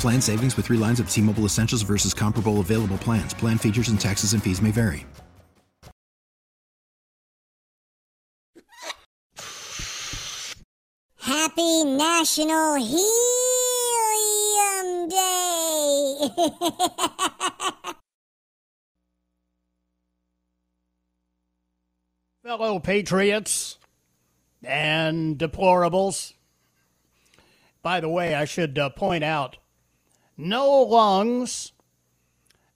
Plan savings with three lines of T Mobile Essentials versus comparable available plans. Plan features and taxes and fees may vary. Happy National Helium Day! Fellow patriots and deplorables. By the way, I should uh, point out no lungs,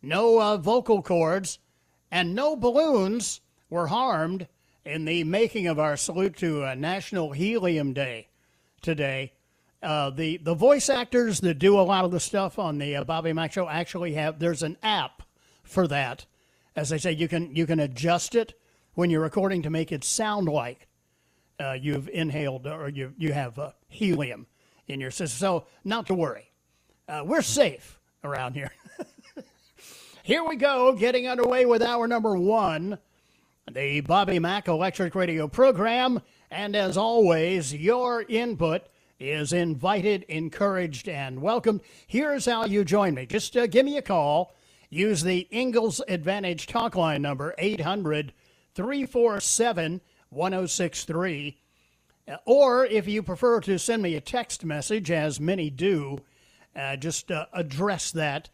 no uh, vocal cords, and no balloons were harmed in the making of our salute to uh, National Helium Day today. Uh, the the voice actors that do a lot of the stuff on the uh, Bobby Mack show actually have there's an app for that. As I say, you can you can adjust it when you're recording to make it sound like uh, you've inhaled or you you have uh, helium in your system. So not to worry, uh, we're safe around here. here we go, getting underway with hour number one, the Bobby Mack Electric Radio program, and as always, your input is invited, encouraged, and welcomed. Here's how you join me. Just uh, give me a call. Use the Ingalls Advantage talk line number 800 347 1063. Or if you prefer to send me a text message, as many do, uh, just uh, address that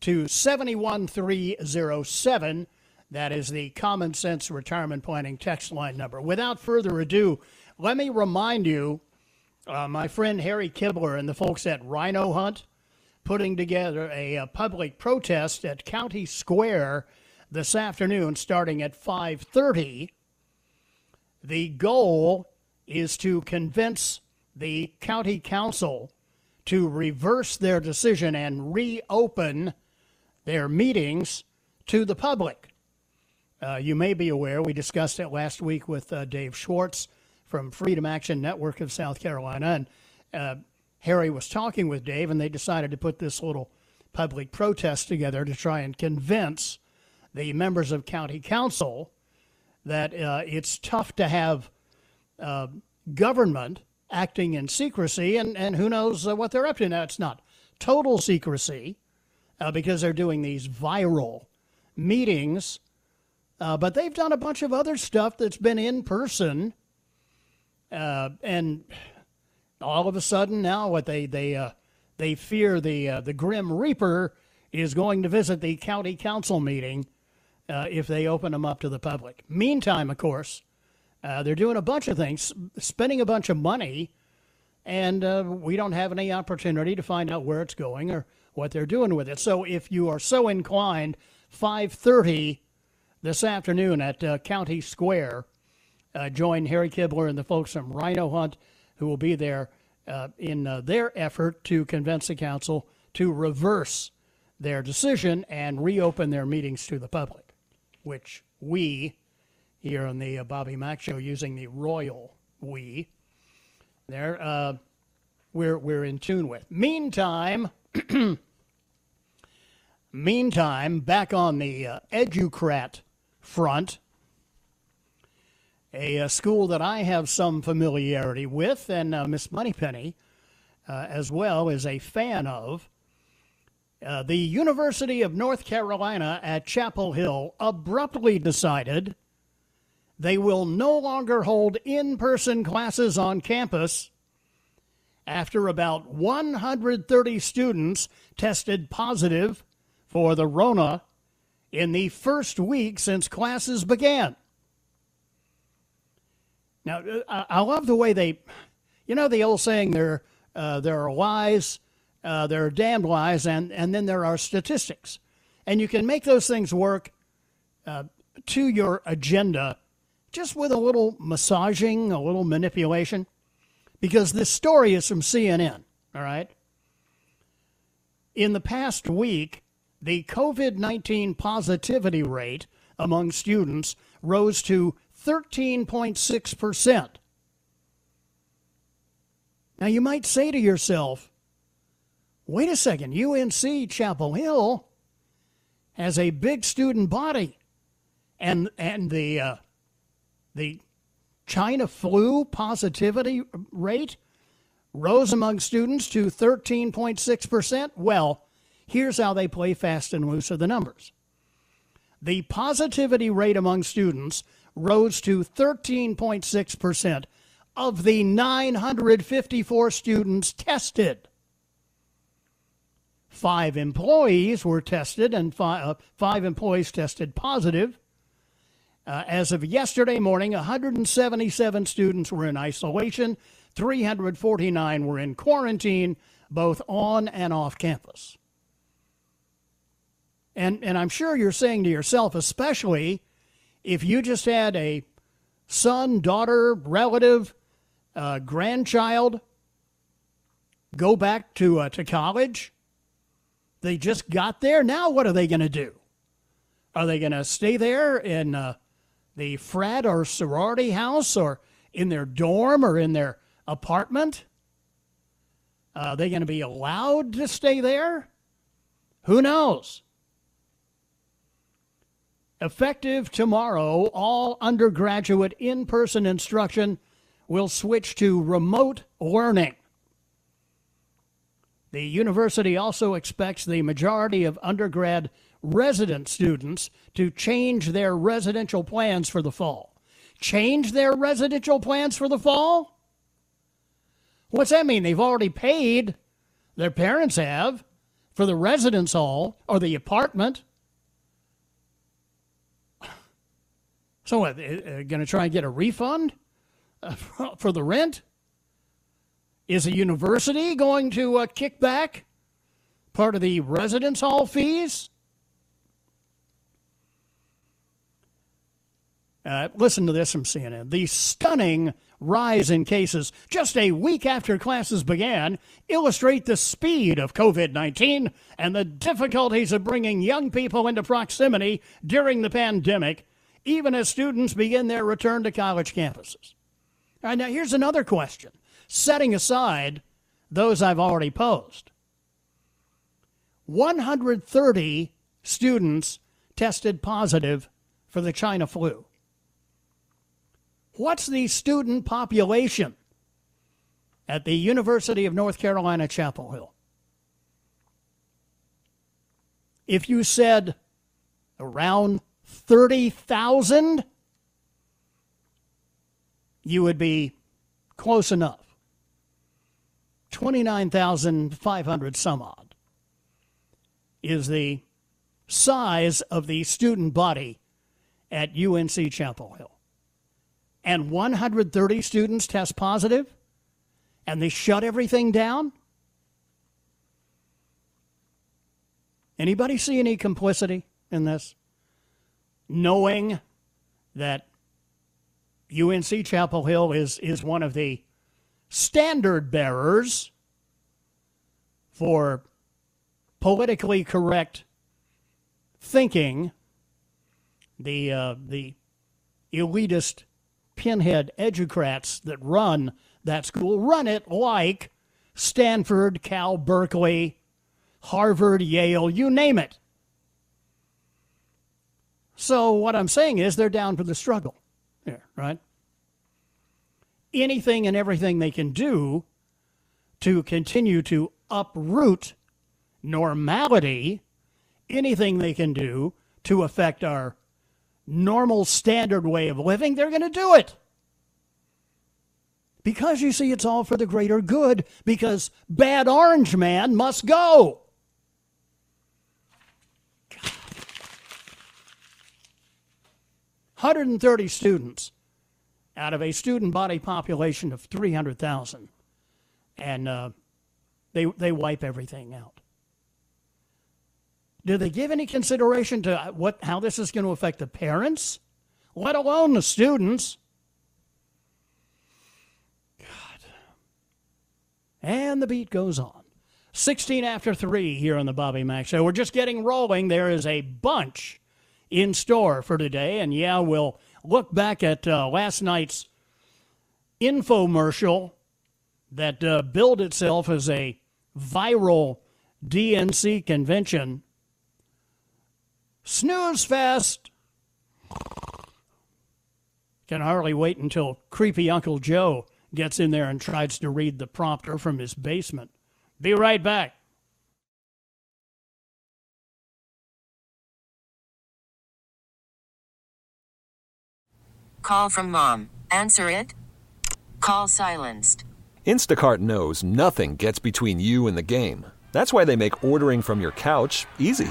to 71307. That is the Common Sense Retirement Planning text line number. Without further ado, let me remind you uh, my friend Harry Kibler and the folks at RINO Hunt putting together a, a public protest at County Square this afternoon starting at 5:30. The goal is to convince the county council to reverse their decision and reopen their meetings to the public. Uh, you may be aware, we discussed it last week with uh, Dave Schwartz from Freedom Action Network of South Carolina. And uh, Harry was talking with Dave, and they decided to put this little public protest together to try and convince the members of county council that uh, it's tough to have uh, government acting in secrecy, and, and who knows uh, what they're up to. Now, it's not total secrecy because they're doing these viral meetings. Uh, but they've done a bunch of other stuff that's been in person uh, and all of a sudden now, what they they uh, they fear the uh, the Grim Reaper is going to visit the county council meeting uh, if they open them up to the public. Meantime, of course, uh, they're doing a bunch of things, spending a bunch of money, and uh, we don't have any opportunity to find out where it's going or what they're doing with it. So, if you are so inclined, 5:30 this afternoon at County Square uh, join Harry Kibler and the folks from RINO Hunt, who will be there uh, in uh, their effort to convince the council to reverse their decision and reopen their meetings to the public, which we here on the uh, Bobby Mack Show, using the royal we, there, uh, we're, we're in tune with. Meantime, meantime, back on the uh, educrat front, a, a, school that I have some familiarity with, and uh, Miss Moneypenny, uh, as well, is a fan of. Uh, the University of North Carolina at Chapel Hill abruptly decided they will no longer hold in person classes on campus after about 130 students tested positive for the Rona in the first week since classes began. Now, uh, I love the way they, you know, the old saying there, uh, there are lies, uh, there are damned lies, and, and then there are statistics. And you can make those things work uh, to your agenda just with a little massaging, a little manipulation, because this story is from CNN, all right? In the past week, the COVID 19 positivity rate among students rose to 13.6%. Now, you might say to yourself, wait a second, UNC Chapel Hill has a big student body, and, and the, uh, the China flu positivity rate rose among students to 13.6%. Well, here's how they play fast and loose with the numbers. The positivity rate among students rose to 13.6% of the 954 students tested. Five employees were tested, and five, uh, five employees tested positive. Uh, as of yesterday morning, 177 students were in isolation, 349 were in quarantine, both on and off campus. And, and I'm sure you're saying to yourself, especially if you just had a son, daughter, relative, uh, grandchild go back to uh, to college, they just got there. Now, what are they going to do? Are they going to stay there in uh, the frat or sorority house, or in their dorm, or in their apartment? Uh, are they going to be allowed to stay there? Who knows? Effective tomorrow, all undergraduate in person instruction will switch to remote learning. The university also expects the majority of undergrad resident students to change their residential plans for the fall. Change their residential plans for the fall? What's that mean? They've already paid, their parents have, for the residence hall or the apartment So what, uh, going to try and get a refund uh, for the rent? Is a university going to uh, kick back part of the residence hall fees? Uh, listen to this from CNN. The stunning rise in cases just a week after classes began illustrate the speed of COVID 19 and the difficulties of bringing young people into proximity during the pandemic even as students begin their return to college campuses. All right, now here's another question, setting aside those I've already posed. 130 students tested positive for the China flu. What's the student population at the University of North Carolina, Chapel Hill? If you said around 30,000, you would be close enough. 29,500 some odd is the size of the student body at UNC Chapel Hill. And 130 students test positive, and they shut everything down? Anybody see any complicity in this? knowing that UNC Chapel Hill is, is one of the standard bearers for politically correct thinking, the, uh, the elitist pinhead educrats that run that school run it like Stanford, Cal, Berkeley, Harvard, Yale, you name it. So what I'm saying is they're down for the struggle here, right? Anything and everything they can do to continue to uproot normality, anything they can do to affect our normal standard way of living, they're going to do it. Because you see, it's all for the greater good, because bad orange man must go. God. 130 students out of a student body population of 300,000. And uh, they, they wipe everything out. Do they give any consideration to what, how this is going to affect the parents, let alone the students? God. And the beat goes on. 16 after 3 here on the Bobby Mack Show. We're just getting rolling. There is a bunch in store for today. And yeah, we'll look back at uh, last night's infomercial that uh, billed itself as a viral DNC convention. Snooze fest. Can hardly wait until creepy Uncle Joe gets in there and tries to read the prompter from his basement. Be right back. Call from mom. Answer it. Call silenced. Instacart knows nothing gets between you and the game. That's why they make ordering from your couch easy.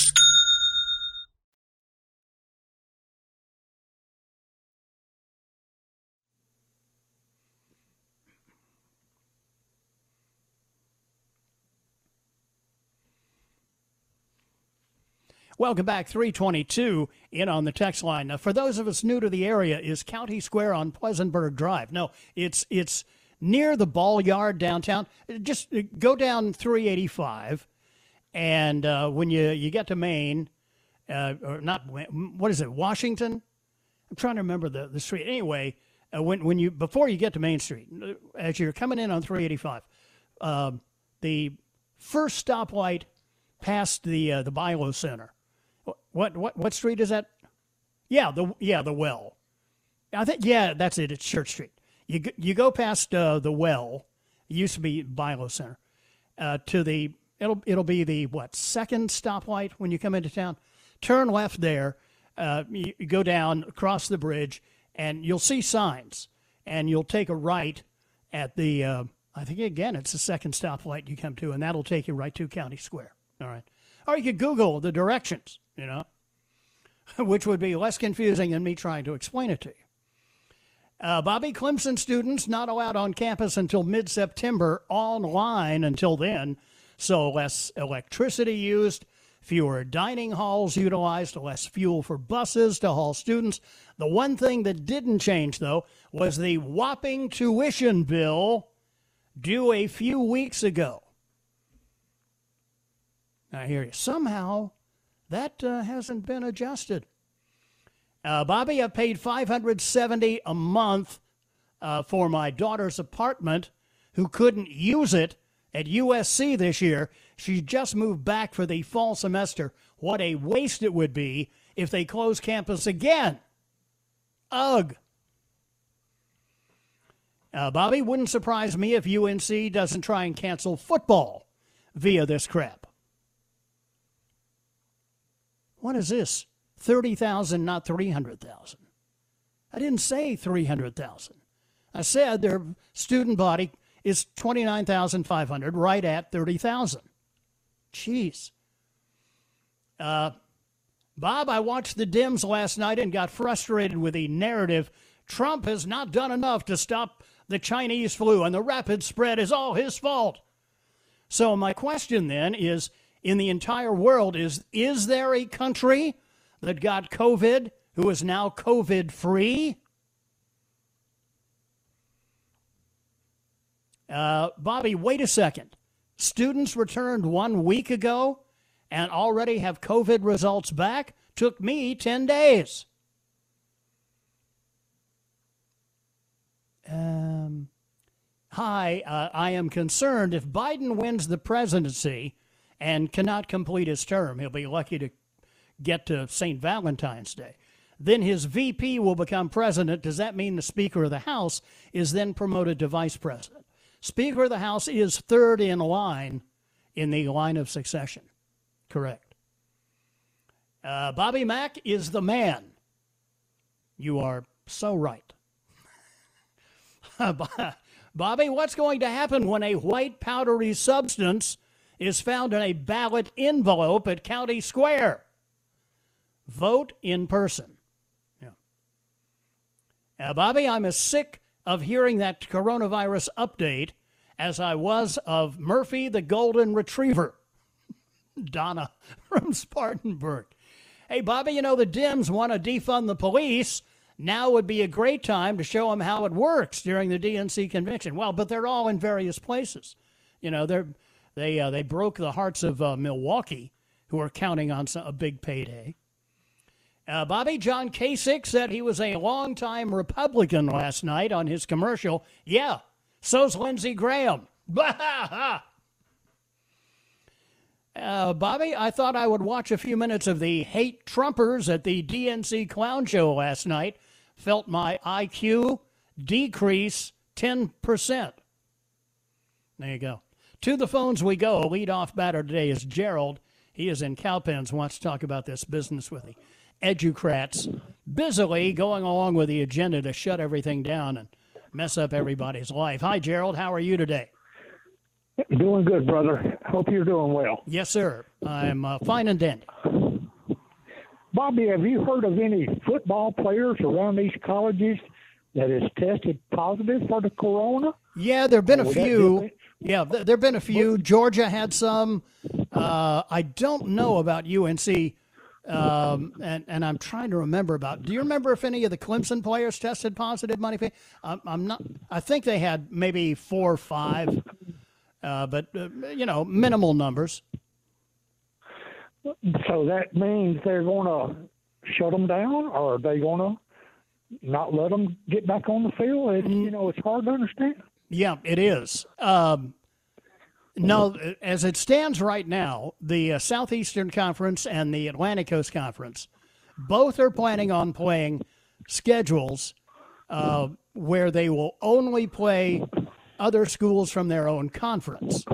Welcome back, 322 in on the text line. Now, for those of us new to the area, is County Square on Pleasantburg Drive? No, it's it's near the ball yard downtown. Just uh, go down 385, and uh, when you, you get to Main, uh, or not, what is it, Washington? I'm trying to remember the, the street. Anyway, uh, when, when you before you get to Main Street, uh, as you're coming in on 385, um, the first stoplight past the uh, the BI-LO Center what what what street is that? Yeah, the yeah the well. I think yeah that's it. It's Church Street. You you go past uh, the well. It used to be BI-LO Center. Uh, to the it'll it'll be the what second stoplight when you come into town. Turn left there. Uh, you, you go down across the bridge, and you'll see signs, and you'll take a right at the. Uh, I think again it's the second stoplight you come to, and that'll take you right to County Square. All right. Or you could Google the directions, you know, which would be less confusing than me trying to explain it to you. Uh, Bobby Clemson students not allowed on campus until mid September, online until then. So less electricity used, fewer dining halls utilized, less fuel for buses to haul students. The one thing that didn't change, though, was the whopping tuition bill due a few weeks ago. I hear you. Somehow that uh, hasn't been adjusted. Uh, Bobby, I paid 570 a month uh, for my daughter's apartment who couldn't use it at USC this year. She just moved back for the fall semester. What a waste it would be if they close campus again. Ugh. Uh, Bobby, wouldn't surprise me if UNC doesn't try and cancel football via this crap. What is this? 30,000, not 300,000. I didn't say 300,000. I said their student body is 29,500, right at 30,000. Jeez. Uh, Bob, I watched the Dems last night and got frustrated with the narrative Trump has not done enough to stop the Chinese flu and the rapid spread is all his fault. So my question then is in the entire world is is there a country that got COVID who is now COVID free? Uh, Bobby, wait a second. Students returned one week ago and already have COVID results back. Took me 10 days. Um, hi, uh, I am concerned if Biden wins the presidency and cannot complete his term, he'll be lucky to get to St. Valentine's Day. Then his VP will become president. Does that mean the Speaker of the House is then promoted to vice president? Speaker of the House is third in line in the line of succession. Correct. Uh, Bobby Mack is the man. You are so right. Bobby, what's going to happen when a white powdery substance is found in a ballot envelope at County Square? Vote in person. Yeah. Uh, Bobby, I'm as sick of hearing that coronavirus update as I was of Murphy the Golden Retriever. Donna from Spartanburg. Hey, Bobby, you know the Dems want to defund the police. Now would be a great time to show them how it works during the DNC convention. Well, but they're all in various places. You know, they're, they uh, they broke the hearts of uh, Milwaukee, who are counting on some, a big payday. Uh, Bobby John Kasich said he was a longtime Republican last night on his commercial. Yeah, so's Lindsey Graham. Uh, Bobby, I thought I would watch a few minutes of the Hate Trumpers at the DNC Clown Show last night. Felt my IQ decrease 10%. There you go. To the phones we go. Lead off batter today is Gerald. He is in Cowpens, wants to talk about this business with the educrats busily going along with the agenda to shut everything down and mess up everybody's life. Hi, Gerald. How are you today? Doing good, brother. Hope you're doing well. Yes, sir. I'm uh, fine and dandy. Bobby, have you heard of any football players around these colleges that has tested positive for the corona? Yeah, there have been a few. Yeah, there have been a few. Georgia had some. Uh, I don't know about UNC, um, and and I'm trying to remember about. Do you remember if any of the Clemson players tested positive? Money, I'm, I'm not. I think they had maybe four or five uh, but uh, you know, minimal numbers. So that means they're going to shut them down, or are they going to not let them get back on the field? It's, you know, it's hard to understand. Yeah, it is. Um, no, as it stands right now, the uh, Southeastern Conference and the Atlantic Coast Conference both are planning on playing schedules uh, where they will only play other schools from their own conference,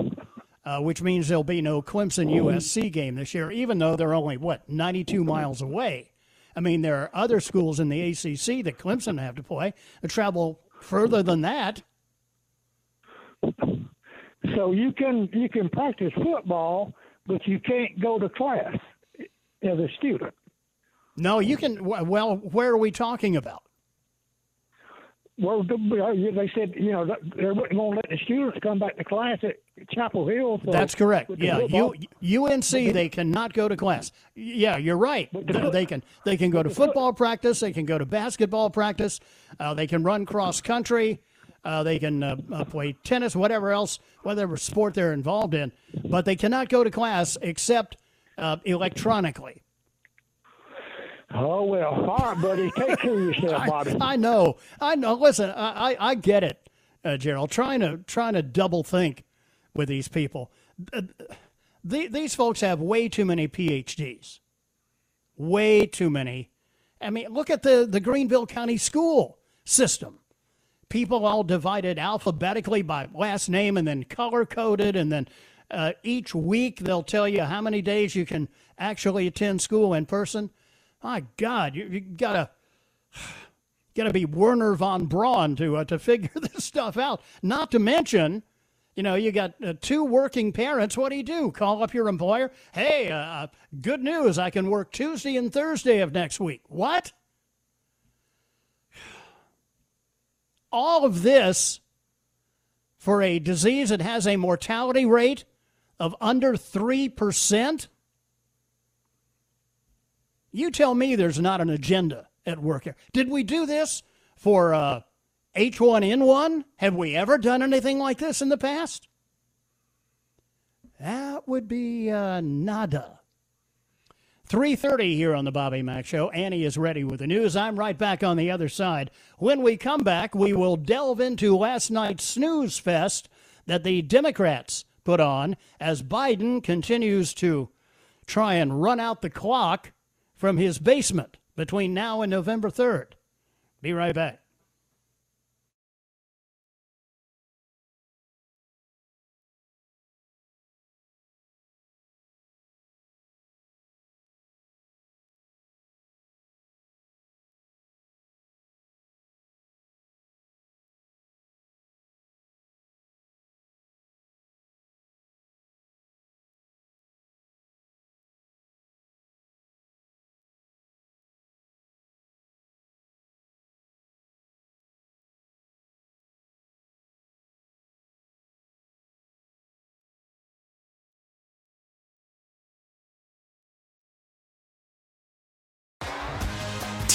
uh, which means there'll be no Clemson USC game this year, even though they're only, what, 92 miles away. I mean, there are other schools in the ACC that Clemson have to play that travel further than that. So you can you can practice football, but you can't go to class as a student. No, you can. Well, where are we talking about? Well, they said you know they weren't going to let the students come back to class at Chapel Hill. So That's correct. Yeah, U, UNC they cannot go to class. Yeah, you're right. They can they can go to football practice. They can go to basketball practice. Uh, they can run cross country. Uh, they can uh, uh play tennis, whatever else, whatever sport they're involved in. But they cannot go to class except uh, electronically. Oh well, all right, buddy. Take care of yourself, Bobby. I, I know. I know. Listen, I, I, I get it. uh, Gerald, trying to trying to double think with these people. Uh, the, these folks have way too many PhDs, way too many. I mean, look at the the Greenville County school system. People all divided alphabetically by last name and then color coded, and then uh, each week they'll tell you how many days you can actually attend school in person. My God, you, you gotta gotta be Wernher von Braun to uh, to figure this stuff out. Not to mention, you know, you got uh, two working parents. What do you do? Call up your employer. Hey, uh, uh good news! I can work Tuesday and Thursday of next week. What? All of this for a disease that has a mortality rate of under 3%? You tell me there's not an agenda at work here. Did we do this for uh, H1N1? Have we ever done anything like this in the past? That would be uh, nada. 3.30 here on the Bobby Mack Show. Annie is ready with the news. I'm right back on the other side. When we come back, we will delve into last night's snooze fest that the Democrats put on as Biden continues to try and run out the clock from his basement between now and November 3rd. Be right back.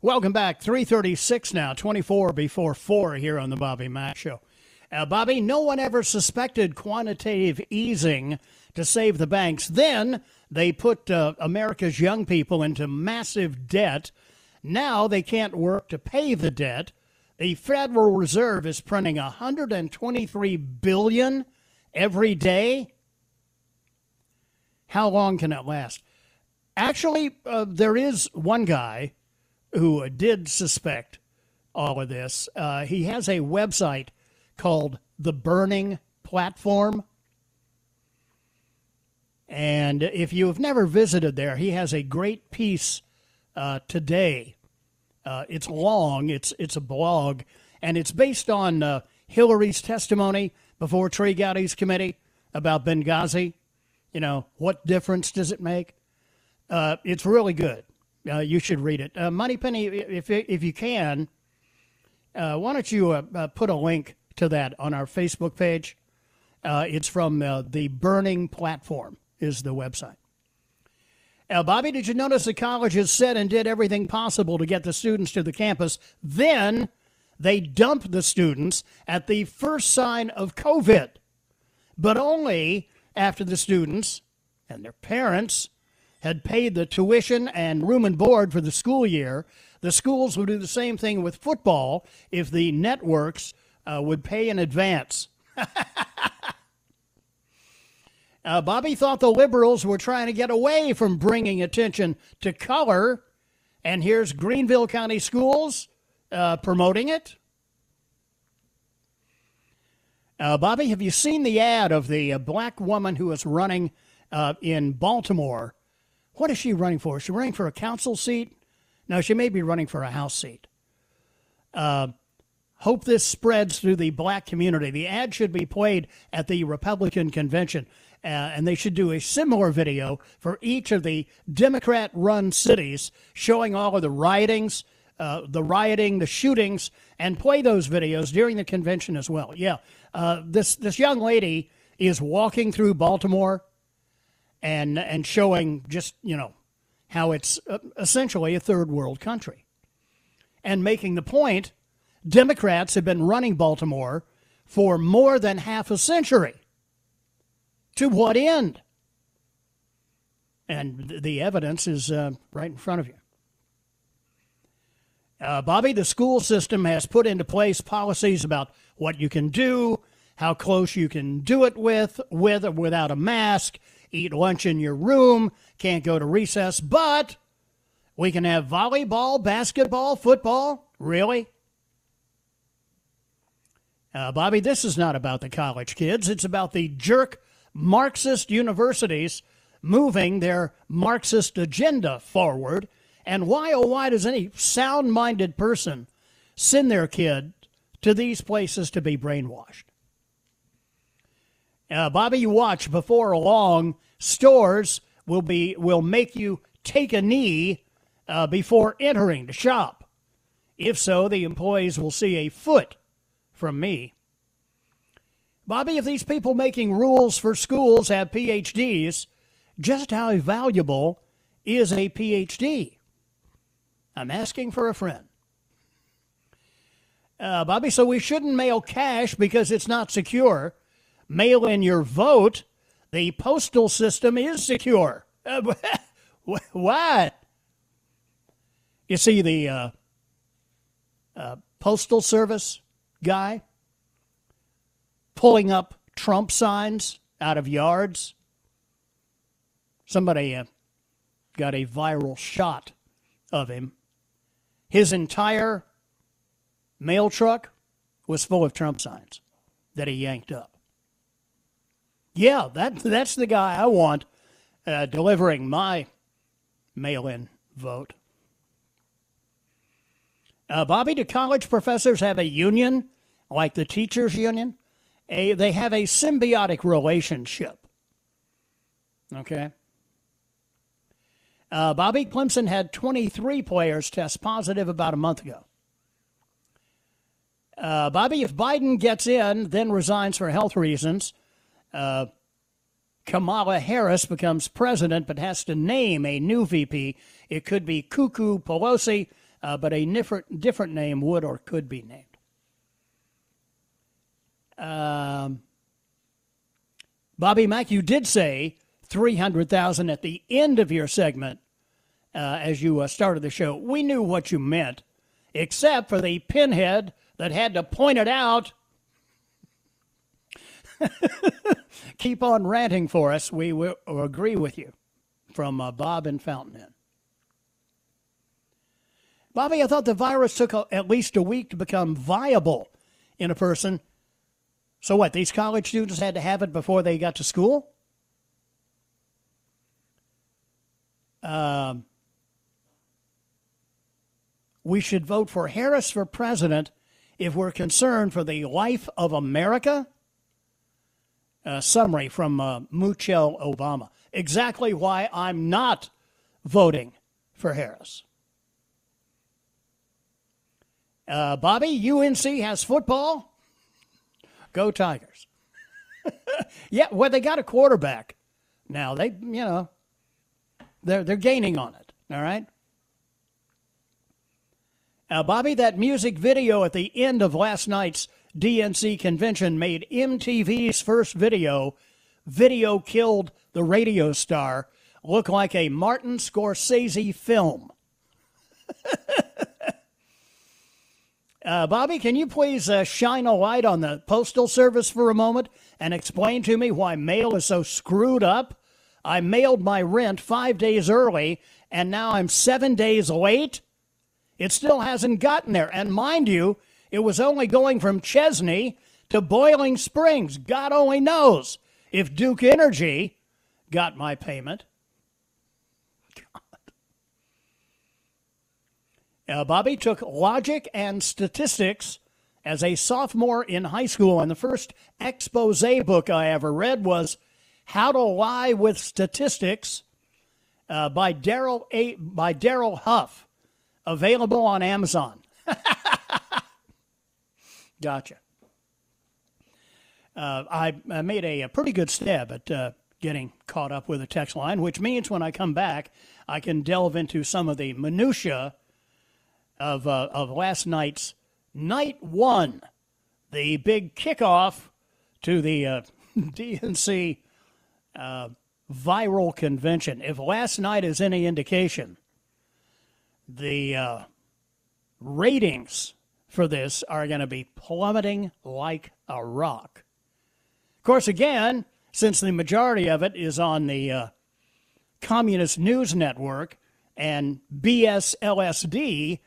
Welcome back. 336 now, 24 before 4 here on the Bobby Mack Show. Uh, Bobby, no one ever suspected quantitative easing to save the banks. Then they put uh, America's young people into massive debt. Now they can't work to pay the debt. The Federal Reserve is printing 123 billion every day. How long can it last? Actually, uh, there is one guy who did suspect all of this. Uh, he has a website called The Burning Platform. And if you have never visited there, he has a great piece uh, today. Uh, it's long, it's, it's a blog, and it's based on uh, Hillary's testimony before Trey Gowdy's committee about Benghazi. You know, what difference does it make? Uh, it's really good. Uh, you should read it. Uh, Moneypenny, if if you can, uh, why don't you uh, uh, put a link to that on our Facebook page? Uh, it's from the Burning Platform is the website. Bobby, did you notice the colleges said and did everything possible to get the students to the campus? Then they dumped the students at the first sign of COVID, but only after the students and their parents had paid the tuition and room and board for the school year. The schools would do the same thing with football if the networks uh, would pay in advance. Uh, Bobby thought the liberals were trying to get away from bringing attention to color, and here's Greenville County Schools uh, promoting it. Uh, Bobby, have you seen the ad of the uh, black woman who is running uh, in Baltimore? What is she running for? Is she running for a council seat? No, she may be running for a house seat. Uh, hope this spreads through the black community. The ad should be played at the Republican convention, uh, and they should do a similar video for each of the Democrat run cities showing all of the riotings, uh, the rioting, the shootings, and play those videos during the convention as well. Yeah, uh, this this young lady is walking through Baltimore, and and showing just you know how it's uh, essentially a third world country, and making the point Democrats have been running Baltimore for more than half a century. To what end? And the evidence is uh, right in front of you. Uh, Bobby, the school system has put into place policies about what you can do, how close you can do it with, with or without a mask, eat lunch in your room, can't go to recess, but we can have volleyball, basketball, football. Really? Uh, Bobby, this is not about the college kids. It's about the jerk Marxist universities moving their Marxist agenda forward. And why, oh, why does any sound minded person send their kid to these places to be brainwashed? Uh, Bobby, you watch before long, stores will be will make you take a knee uh, before entering the shop. If so, the employees will see a foot from me. Bobby, if these people making rules for schools have PhDs, just how valuable is a PhD? I'm asking for a friend. Uh, Bobby, so we shouldn't mail cash because it's not secure. Mail in your vote. The postal system is secure. What? You see, the uh, uh, postal service guy pulling up Trump signs out of yards. Somebody uh, got a viral shot of him. His entire mail truck was full of Trump signs that he yanked up. Yeah, that that's the guy I want uh, delivering my mail-in vote. Uh, Bobby, do college professors have a union like the teachers' union? A, they have a symbiotic relationship. Okay. Uh, Bobby Clemson had 23 players test positive about a month ago. Uh, Bobby, if Biden gets in, then resigns for health reasons, uh, Kamala Harris becomes president but has to name a new VP. It could be Cuckoo Pelosi, uh, but a different, different name would or could be named. Um, Bobby Mack, you did say 300,000 at the end of your segment uh, as you uh, started the show. We knew what you meant, except for the pinhead that had to point it out. Keep on ranting for us. We will agree with you. From uh, Bob in Fountain Bobby, I thought the virus took a, at least a week to become viable in a person. So what? These college students had to have it before they got to school? Um, we should vote for Harris for president if we're concerned for the life of America? A summary from uh, Muchel Obama. Exactly why I'm not voting for Harris. Uh, Bobby, UNC has football. Go Tigers. yeah, well, they got a quarterback now. They, you know, they're they're gaining on it. All right. Now, Bobby, that music video at the end of last night's DNC convention made MTV's first video, Video Killed the Radio Star, look like a Martin Scorsese film. Uh, Bobby, can you please uh, shine a light on the Postal Service for a moment and explain to me why mail is so screwed up? I mailed my rent five days early, and now I'm seven days late. It still hasn't gotten there. And mind you, it was only going from Chesnee to Boiling Springs. God only knows if Duke Energy got my payment. Uh, Bobby took logic and statistics as a sophomore in high school, and the first expose book I ever read was "How to Lie with Statistics" uh, by Darrell by Darrell Huff, available on Amazon. gotcha. Uh, I, I, made a, a, pretty good stab at uh, getting caught up with the text line, which means when I come back, I can delve into some of the minutia of uh, of last night's night one, the big kickoff to the uh, DNC uh, viral convention. If last night is any indication, the uh, ratings for this are going to be plummeting like a rock. Of course, again, since the majority of it is on the uh, Communist News Network and MSLSD,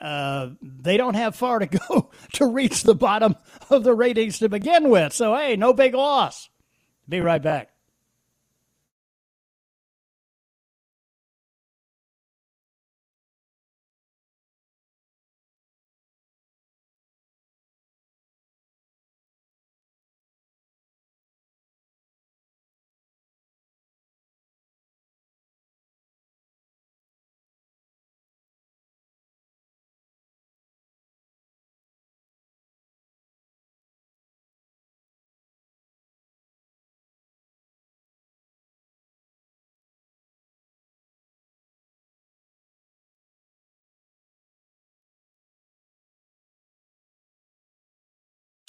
uh, they don't have far to go to reach the bottom of the ratings to begin with. So, hey, no big loss. Be right back.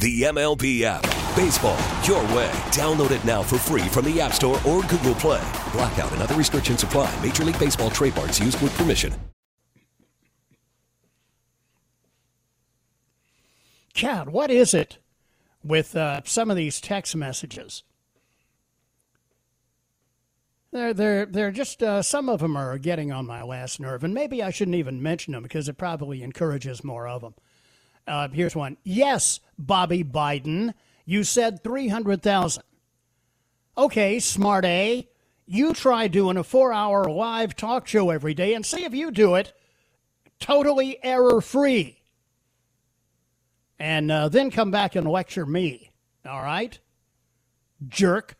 The MLB app. Baseball, your way. Download it now for free from the App Store or Google Play. Blackout and other restrictions apply. Major League Baseball trademarks used with permission. God, what is it with uh, some of these text messages? They're, they're, they're just, uh, some of them are getting on my last nerve, and maybe I shouldn't even mention them because it probably encourages more of them. Uh, here's one. Yes, Bobby Biden, you said 300,000. Okay, smart A. You try doing a four hour live talk show every day and see if you do it totally error free and uh, then come back and lecture me. All right? Jerk.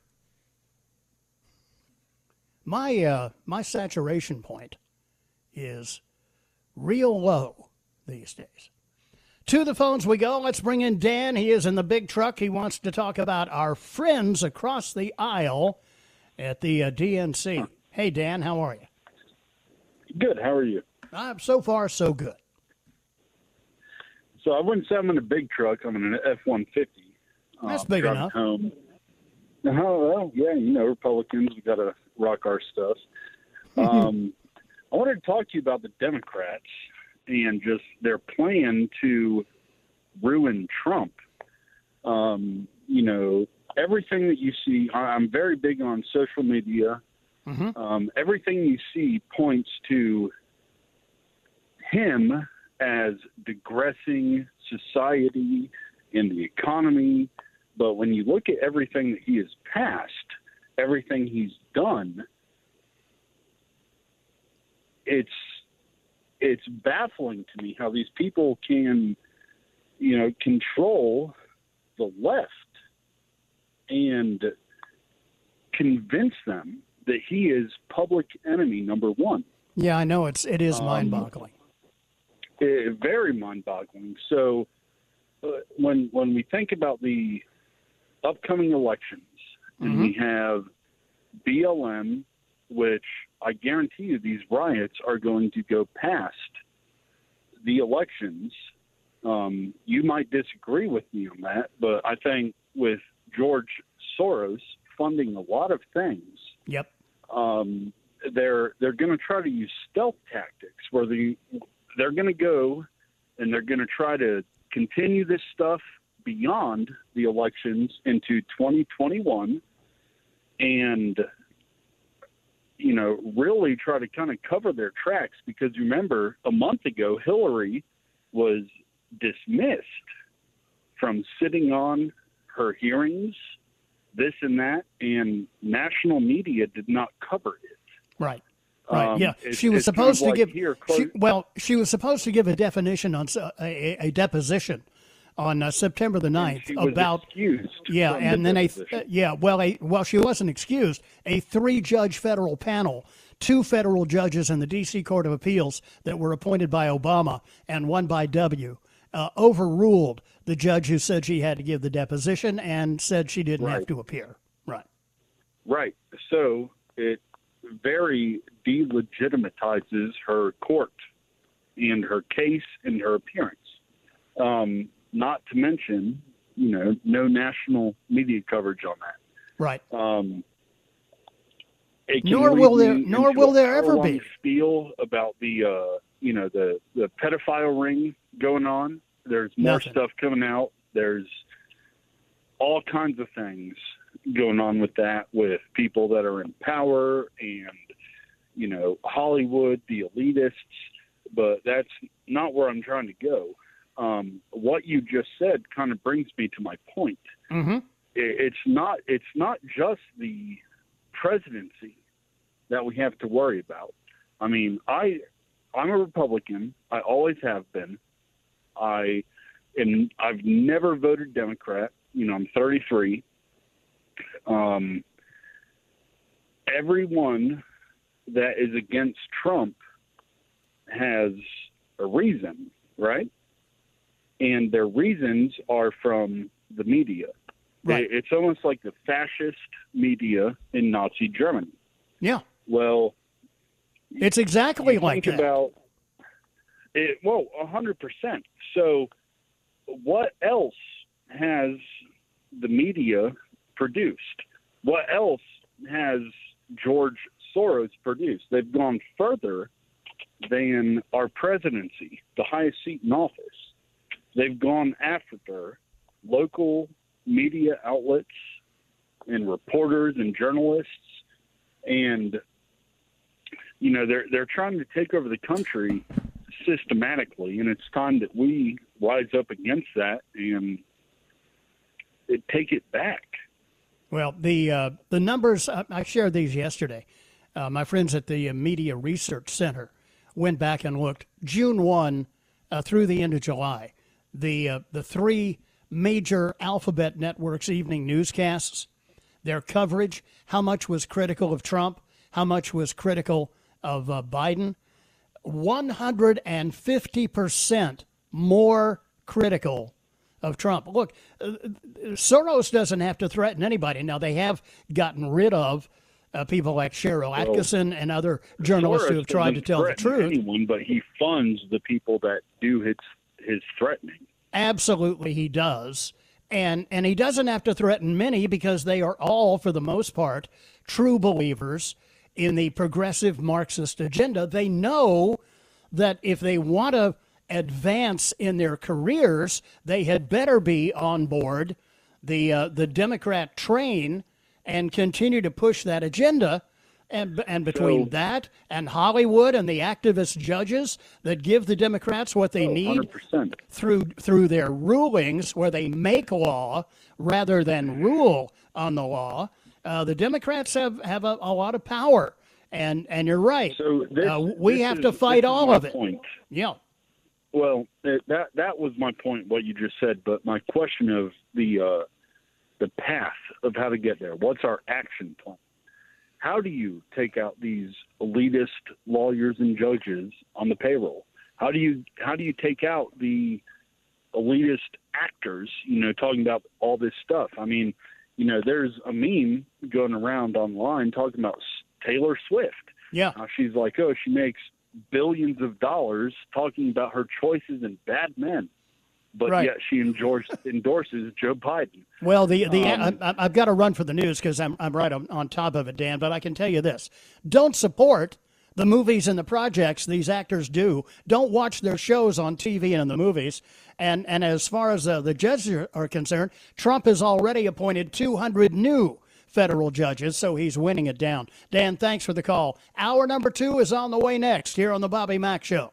My, uh, my saturation point is real low these days. To the phones we go. Let's bring in Dan. He is in the big truck. He wants to talk about our friends across the aisle at the uh, DNC. Hey, Dan, how are you? Good. How are you? I'm so far, so good. So I wouldn't say I'm in a big truck. I'm in an F one fifty. That's big enough. Home. Oh well, yeah, you know, Republicans, we got to rock our stuff. Um, I wanted to talk to you about the Democrats and just their plan to ruin Trump. Um, you know, everything that you see, I'm very big on social media. Mm-hmm. Um, everything you see points to him as digressing society and the economy. But when you look at everything that he has passed, everything he's done, it's it's baffling to me how these people can, you know, control the left and convince them that he is public enemy number one. Yeah, I know it's it is Um, mind-boggling. Eh, very mind-boggling. So uh, when when we think about the upcoming elections, and we have BLM, which I guarantee you these riots are going to go past the elections. Um, you might disagree with me on that, but I think with George Soros funding a lot of things, Yep. um, they're they're going to try to use stealth tactics where they they're going to go and they're going to try to continue this stuff beyond the elections into 2021 and you know really try to kind of cover their tracks because remember a month ago Hillary was dismissed from sitting on her hearings this and that and national media did not cover it Right. Right. Um, yeah. she was supposed to like give. here, she, well, she was supposed to give a definition on a deposition on uh, September the 9th she was about. excused Yeah, and the then a deposition. uh, yeah. Well, a well, she wasn't excused. A three-judge federal panel, two federal judges in the D.C. Court of Appeals that were appointed by Obama and one by W. Uh, overruled the judge who said she had to give the deposition and said she didn't have to appear. Right. Right. So it very delegitimizes her court and her case and her appearance. Um, not to mention, you know, no national media coverage on that. Right. Um, Nor will there- nor will there ever be. Spiel about the, uh, you know, the the pedophile ring going on. There's more Nothing. stuff coming out. There's all kinds of things going on with that, with people that are in power and you know Hollywood, the elitists. But that's not where I'm trying to go. Um, what you just said kind of brings me to my point Mm-hmm. it- it's not it's not just the presidency that we have to worry about. I mean, I I'm a Republican. I always have been. I and I've never voted Democrat. You know, I'm 33. Um, everyone that is against Trump has a reason, right? And their reasons are from the media. Right. It- It's almost like the fascist media in Nazi Germany. Yeah. Well, It's exactly like that. about it. Well, a hundred percent. So, what else has the media produced? What else has George Soros produced? They've gone further than our presidency, the highest seat in office. They've gone after local media outlets and reporters and journalists and you know they're they're trying to take over the country systematically and it's time that we rise up against that and take it back Well, the uh, the numbers I, I shared these yesterday. Uh, my friends at the uh, Media Research Center went back and looked. June one uh, through the end of July, the uh, the three major alphabet networks evening newscasts, their coverage, how much was critical of Trump, how much was critical of uh, Biden, one hundred and fifty percent more critical of Trump. Look, uh, Soros doesn't have to threaten anybody. Now, they have gotten rid of uh, people like Sharyl Attkisson and other journalists who have tried to tell the truth. anyone but he funds the people that do his his threatening Absolutely, he does. And, and he doesn't have to threaten many because they are all, for the most part, true believers in the progressive Marxist agenda. They know that if they want to advance in their careers, they had better be on board the, uh, the Democrat train and continue to push that agenda. And, and between So- that and Hollywood and the activist judges that give the Democrats what they Oh, need 100%. through through their rulings, where they make law rather than rule on the law, uh, the Democrats have have a, a lot of power. And and you're right. So this, uh, we have is- to fight all of it. Point. Yeah. Well, that that was my point. What you just said, but my question of the uh, the path of how to get there. What's our action plan? How do you take out these elitist lawyers and judges on the payroll? How do you how do you take out the elitist actors? You know, talking about all this stuff. I mean, you know, there's a meme going around online talking about S- Taylor Swift. Yeah. Uh, she's like, oh, she makes billions of dollars talking about her choices and bad men, but Right. yet she endorse, endorses Joe Biden. Well, the the Um, I, I've got to run for the news because I'm I'm right on, on top of it, Dan. But I can tell you this: don't support the movies and the projects these actors do. Don't watch their shows on TV and in the movies. And and as far as uh, the judges are, are concerned, Trump has already appointed 200 new federal judges, so he's winning it down. Dan, thanks for the call. Hour number two is on the way next here on the Bobby Mack Show.